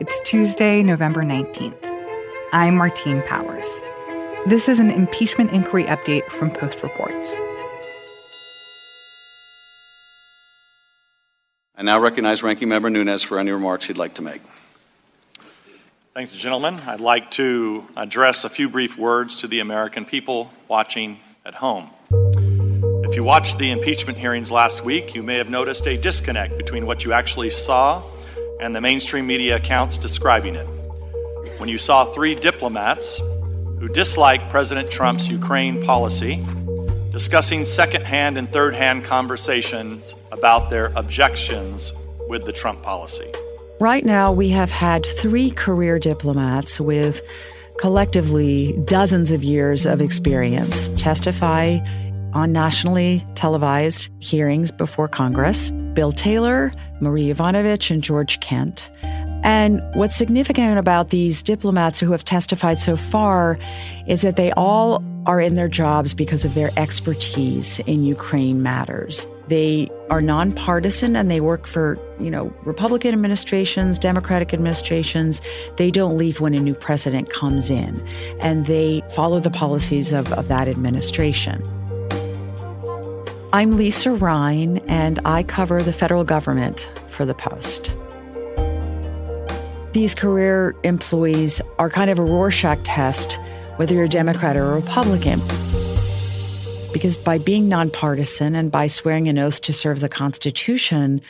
It's Tuesday, November 19th. I'm Martine Powers. This is an impeachment inquiry update from Post Reports. I now recognize Ranking Member Nunes for any remarks he'd like to make. Thanks, gentlemen. I'd like to address a few brief words to the American people watching at home. If you watched the impeachment hearings last week, you may have noticed a disconnect between what you actually saw and the mainstream media accounts describing it. When you saw three diplomats who dislike President Trump's Ukraine policy discussing second-hand and third-hand conversations about their objections with the Trump policy. Right now, we have had three career diplomats with collectively dozens of years of experience testify on nationally televised hearings before Congress Bill Taylor, Marie Yovanovitch and George Kent. And what's significant about these diplomats who have testified so far is that they all are in their jobs because of their expertise in Ukraine matters. They are nonpartisan and they work for, you know, Republican administrations, Democratic administrations. They don't leave when a new president comes in and they follow the policies of, of that administration. I'm Lisa Rein and I cover the federal government for the Post. These career employees are kind of a Rorschach test, whether you're a Democrat or a Republican. Because by being nonpartisan and by swearing an oath to serve the Constitution,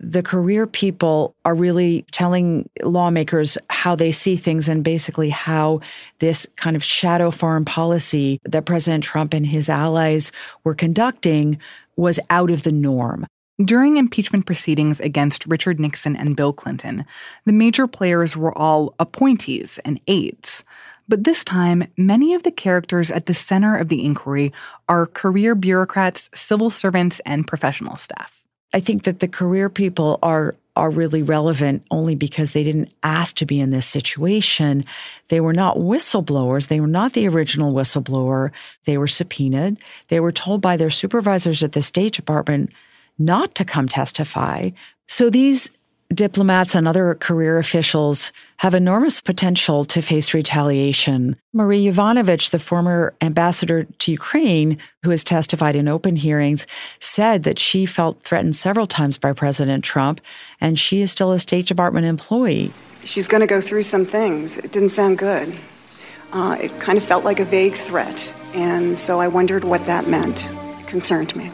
the career people are really telling lawmakers how they see things and basically how this kind of shadow foreign policy that President Trump and his allies were conducting was out of the norm. During impeachment proceedings against Richard Nixon and Bill Clinton, the major players were all appointees and aides. But this time, many of the characters at the center of the inquiry are career bureaucrats, civil servants, and professional staff. I think that the career people are are really relevant only because they didn't ask to be in this situation. They were not whistleblowers. They were not the original whistleblower. They were subpoenaed. They were told by their supervisors at the State Department not to come testify. So these diplomats and other career officials have enormous potential to face retaliation. Marie Yovanovitch, the former ambassador to Ukraine, who has testified in open hearings, said that she felt threatened several times by President Trump, and she is still a State Department employee. She's going to go through some things. It didn't sound good. Uh, it kind of felt like a vague threat, and so I wondered what that meant. It concerned me.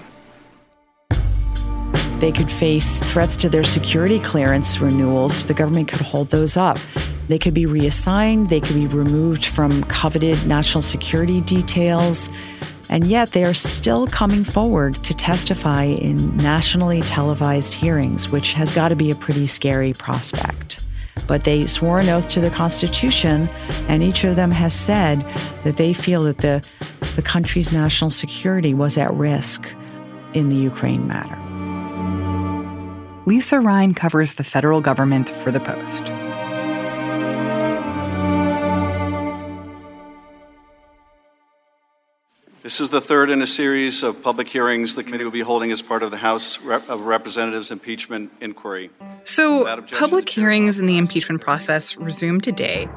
They could face threats to their security clearance renewals. The government could hold those up. They could be reassigned, they could be removed from coveted national security details. And yet they are still coming forward to testify in nationally televised hearings, which has got to be a pretty scary prospect. But they swore an oath to the Constitution, and each of them has said that they feel that the, the country's national security was at risk in the Ukraine matter. Lisa Rein covers the federal government for The Post. This is the third in a series of public hearings the committee will be holding as part of the House of Representatives impeachment inquiry. So, public hearings in the impeachment process resumed today.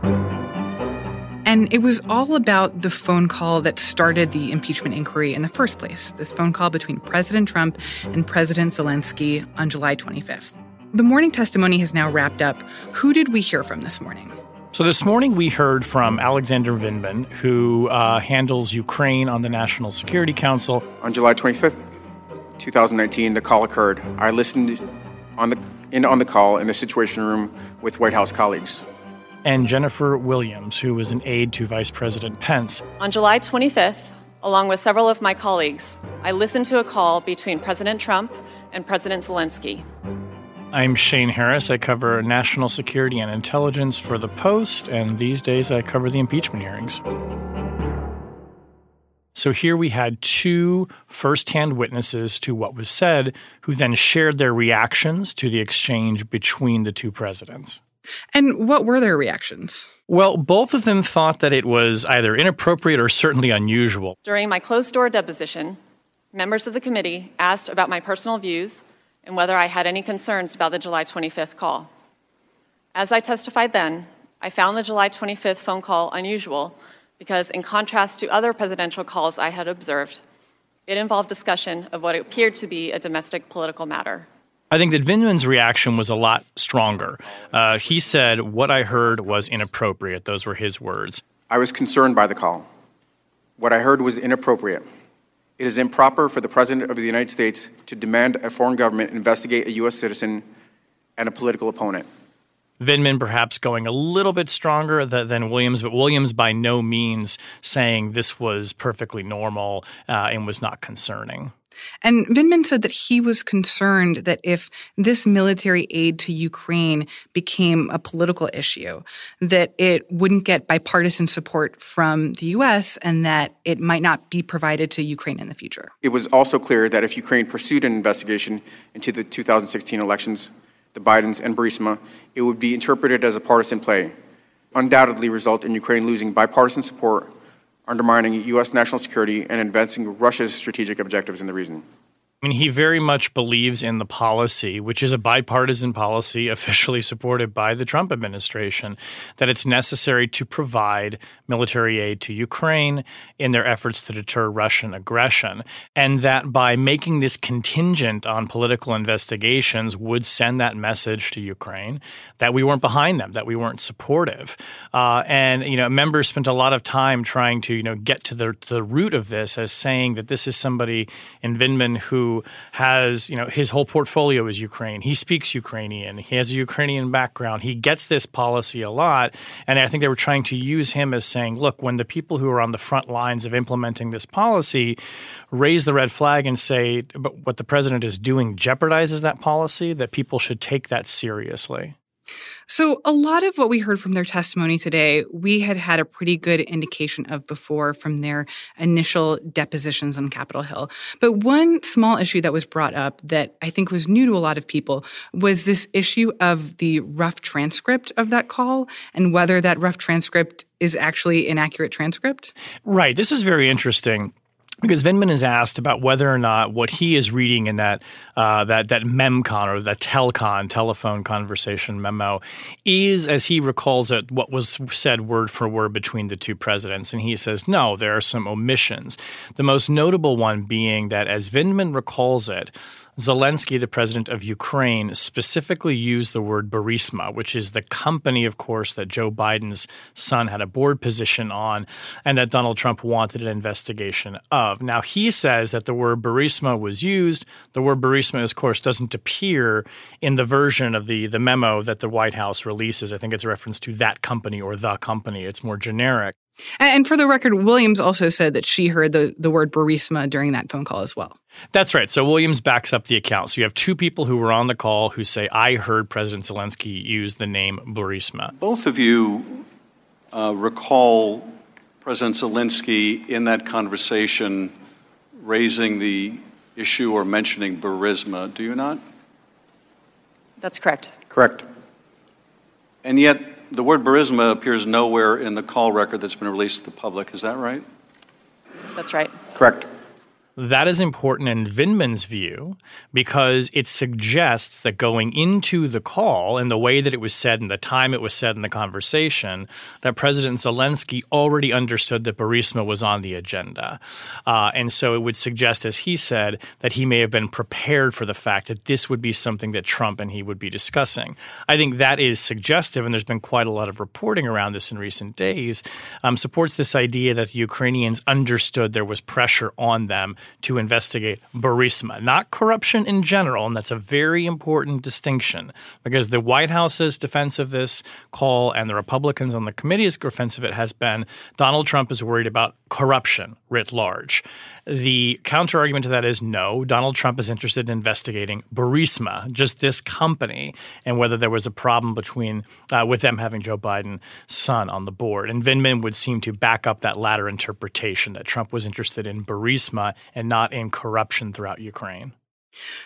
And it was all about the phone call that started the impeachment inquiry in the first place this phone call between President Trump and President Zelensky on July 25th. The morning testimony has now wrapped up. Who did we hear from this morning? So, this morning we heard from Alexander Vindman, who uh, handles Ukraine on the National Security Council. On July 25th, 2019, the call occurred. I listened on the, in on the call in the Situation Room with White House colleagues and Jennifer Williams, who was an aide to Vice President Pence. On July 25th, along with several of my colleagues, I listened to a call between President Trump and President Zelensky. I'm Shane Harris. I cover national security and intelligence for The Post, and these days I cover the impeachment hearings. So here we had two firsthand witnesses to what was said, who then shared their reactions to the exchange between the two presidents. And what were their reactions? Well, both of them thought that it was either inappropriate or certainly unusual. During my closed door deposition, members of the committee asked about my personal views and whether I had any concerns about the July 25th call. As I testified then, I found the July 25th phone call unusual because, in contrast to other presidential calls I had observed, it involved discussion of what appeared to be a domestic political matter. I think that Vindman's reaction was a lot stronger. Uh, he said, What I heard was inappropriate. Those were his words. I was concerned by the call. What I heard was inappropriate. It is improper for the President of the United States to demand a foreign government investigate a U.S. citizen and a political opponent. Vindman perhaps going a little bit stronger than Williams, but Williams by no means saying this was perfectly normal uh, and was not concerning. And Vindman said that he was concerned that if this military aid to Ukraine became a political issue, that it wouldn't get bipartisan support from the U.S. and that it might not be provided to Ukraine in the future. It was also clear that if Ukraine pursued an investigation into the 2016 elections, the Bidens and Burisma, it would be interpreted as a partisan play, undoubtedly result in Ukraine losing bipartisan support undermining U.S. national security and advancing Russia's strategic objectives in the region. I mean, he very much believes in the policy, which is a bipartisan policy officially supported by the Trump administration, that it's necessary to provide military aid to Ukraine in their efforts to deter Russian aggression. And that by making this contingent on political investigations would send that message to Ukraine that we weren't behind them, that we weren't supportive. Uh, and, you know, members spent a lot of time trying to, you know, get to the, the root of this as saying that this is somebody in Vindman has, you know, his whole portfolio is Ukraine. He speaks Ukrainian. He has a Ukrainian background. He gets this policy a lot. And I think they were trying to use him as saying, look, when the people who are on the front lines of implementing this policy raise the red flag and say, but what the president is doing jeopardizes that policy, that people should take that seriously. So, a lot of what we heard from their testimony today, we had had a pretty good indication of before from their initial depositions on Capitol Hill. But one small issue that was brought up that I think was new to a lot of people was this issue of the rough transcript of that call and whether that rough transcript is actually an accurate transcript. Right. This is very interesting because Vindman is asked about whether or not what he is reading in that uh, that that memcon or that telcon telephone conversation memo is, as he recalls it, what was said word for word between the two presidents, and he says no, there are some omissions. The most notable one being that, as Vindman recalls it, Zelensky, the president of Ukraine, specifically used the word Burisma, which is the company, of course, that Joe Biden's son had a board position on and that Donald Trump wanted an investigation of. Now, he says that the word Burisma was used. The word Burisma, of course, doesn't appear in the version of the, the memo that the White House releases. I think it's a reference to that company or the company. It's more generic. And for the record, Williams also said that she heard the, the word Burisma during that phone call as well. That's right. So Williams backs up the account. So you have two people who were on the call who say, I heard President Zelensky use the name Burisma. Both of you uh, recall President Zelensky in that conversation raising the issue or mentioning Burisma, do you not? That's correct. Correct. And yet, the word Burisma appears nowhere in the call record that's been released to the public. Is that right? That's right. Correct. That is important in Vindman's view because it suggests that going into the call and the way that it was said and the time it was said in the conversation, that President Zelensky already understood that Burisma was on the agenda. Uh, and so it would suggest, as he said, that he may have been prepared for the fact that this would be something that Trump and he would be discussing. I think that is suggestive, and there's been quite a lot of reporting around this in recent days, um, supports this idea that the Ukrainians understood there was pressure on them to investigate Burisma, not corruption in general. And that's a very important distinction because the White House's defense of this call and the Republicans on the committee's defense of it has been Donald Trump is worried about corruption writ large. The counterargument to that is no, Donald Trump is interested in investigating Burisma, just this company, and whether there was a problem between uh, with them having Joe Biden's son on the board. And Vindman would seem to back up that latter interpretation that Trump was interested in Burisma and not in corruption throughout Ukraine.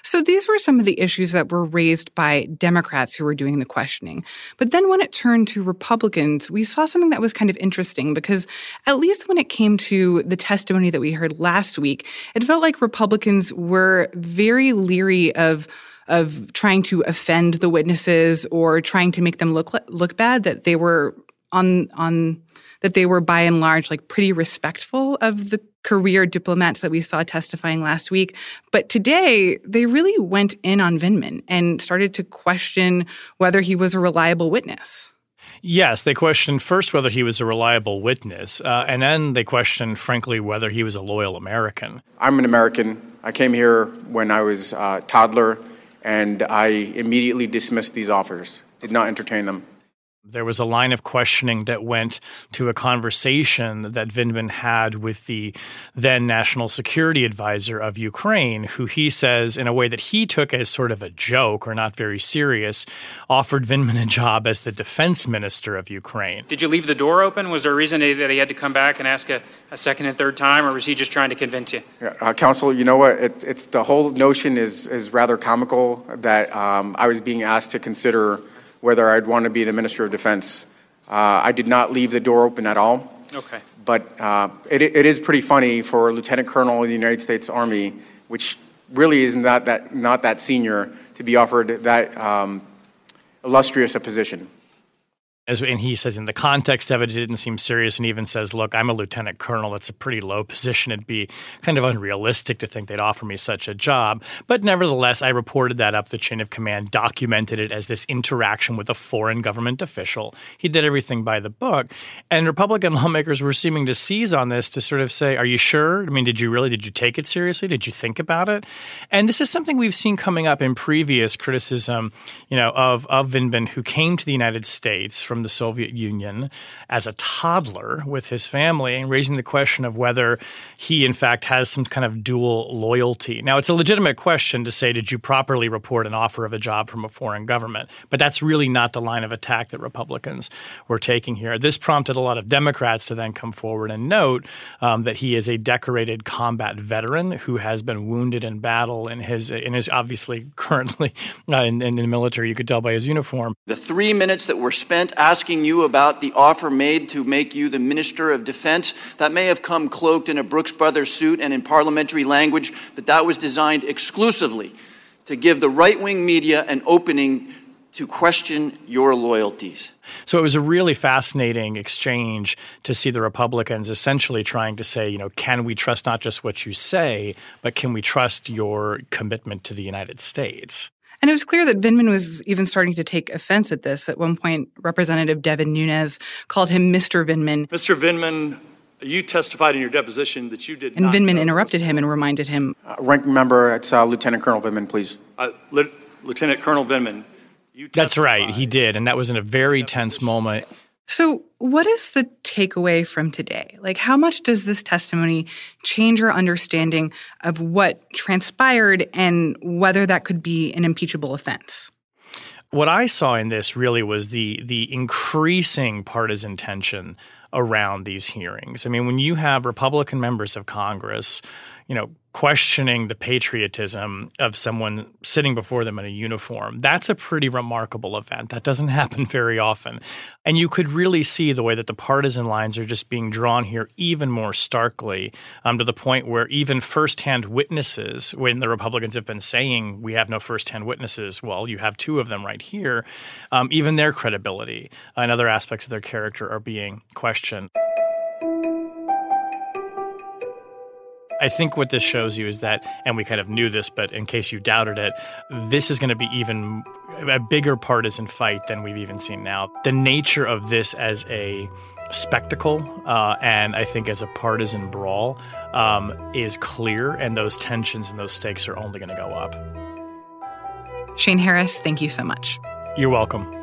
So these were some of the issues that were raised by Democrats who were doing the questioning. But then when it turned to Republicans, we saw something that was kind of interesting because at least when it came to the testimony that we heard last week, it felt like Republicans were very leery of of trying to offend the witnesses or trying to make them look look bad that they were on on that they were by and large like pretty respectful of the career diplomats that we saw testifying last week. But today, they really went in on Vindman and started to question whether he was a reliable witness. Yes, they questioned first whether he was a reliable witness, uh, and then they questioned, frankly, whether he was a loyal American. I'm an American. I came here when I was a toddler, and I immediately dismissed these offers, did not entertain them. There was a line of questioning that went to a conversation that Vindman had with the then national security advisor of Ukraine, who he says, in a way that he took as sort of a joke or not very serious, offered Vindman a job as the defense minister of Ukraine. Did you leave the door open? Was there a reason that he had to come back and ask a, a second and third time, or was he just trying to convince you? Uh, counsel, you know what? It, it's the whole notion is, is rather comical that um, I was being asked to consider whether I'd want to be the Minister of Defense. Uh, I did not leave the door open at all. Okay. But uh, it, it is pretty funny for a Lieutenant Colonel in the United States Army, which really is not that, not that senior, to be offered that um, illustrious a position. As, and he says, in the context of it, it didn't seem serious, and even says, "Look, I'm a lieutenant colonel. That's a pretty low position. It'd be kind of unrealistic to think they'd offer me such a job." But nevertheless, I reported that up the chain of command, documented it as this interaction with a foreign government official. He did everything by the book, and Republican lawmakers were seeming to seize on this to sort of say, "Are you sure? I mean, did you really? Did you take it seriously? Did you think about it?" And this is something we've seen coming up in previous criticism, you know, of of Vindman, who came to the United States from the Soviet Union as a toddler with his family and raising the question of whether he, in fact, has some kind of dual loyalty. Now, it's a legitimate question to say, did you properly report an offer of a job from a foreign government? But that's really not the line of attack that Republicans were taking here. This prompted a lot of Democrats to then come forward and note um, that he is a decorated combat veteran who has been wounded in battle and his, and is obviously currently uh, in, in the military. You could tell by his uniform. The three minutes that were spent asking you about the offer made to make you the Minister of Defense. That may have come cloaked in a Brooks Brothers suit and in parliamentary language, but that was designed exclusively to give the right wing media an opening to question your loyalties. So it was a really fascinating exchange to see the Republicans essentially trying to say, you know, can we trust not just what you say, but can we trust your commitment to the United States? And it was clear that Vindman was even starting to take offense at this. At one point, Representative Devin Nunes called him Mr. Vindman. Mr. Vindman, you testified in your deposition that you did not. and Vindman interrupted him and reminded him. Uh, ranking member, it's uh, Lieutenant Colonel Vindman, please. Uh, Lieutenant Colonel Vindman, That's right, he did. And that was in a very tense moment. So, what is the takeaway from today? Like, how much does this testimony change our understanding of what transpired and whether that could be an impeachable offense? What I saw in this really was the the increasing partisan tension around these hearings. I mean, when you have Republican members of Congress, you know, questioning the patriotism of someone sitting before them in a uniform. That's a pretty remarkable event. That doesn't happen very often. And you could really see the way that the partisan lines are just being drawn here even more starkly um, to the point where even firsthand witnesses, when the Republicans have been saying we have no firsthand witnesses, well, you have two of them right here, um, even their credibility and other aspects of their character are being questioned. I think what this shows you is that, and we kind of knew this, but in case you doubted it, this is going to be even a bigger partisan fight than we've even seen now. The nature of this as a spectacle uh, and I think as a partisan brawl um, is clear, and those tensions and those stakes are only going to go up. Shane Harris, thank you so much. You're welcome.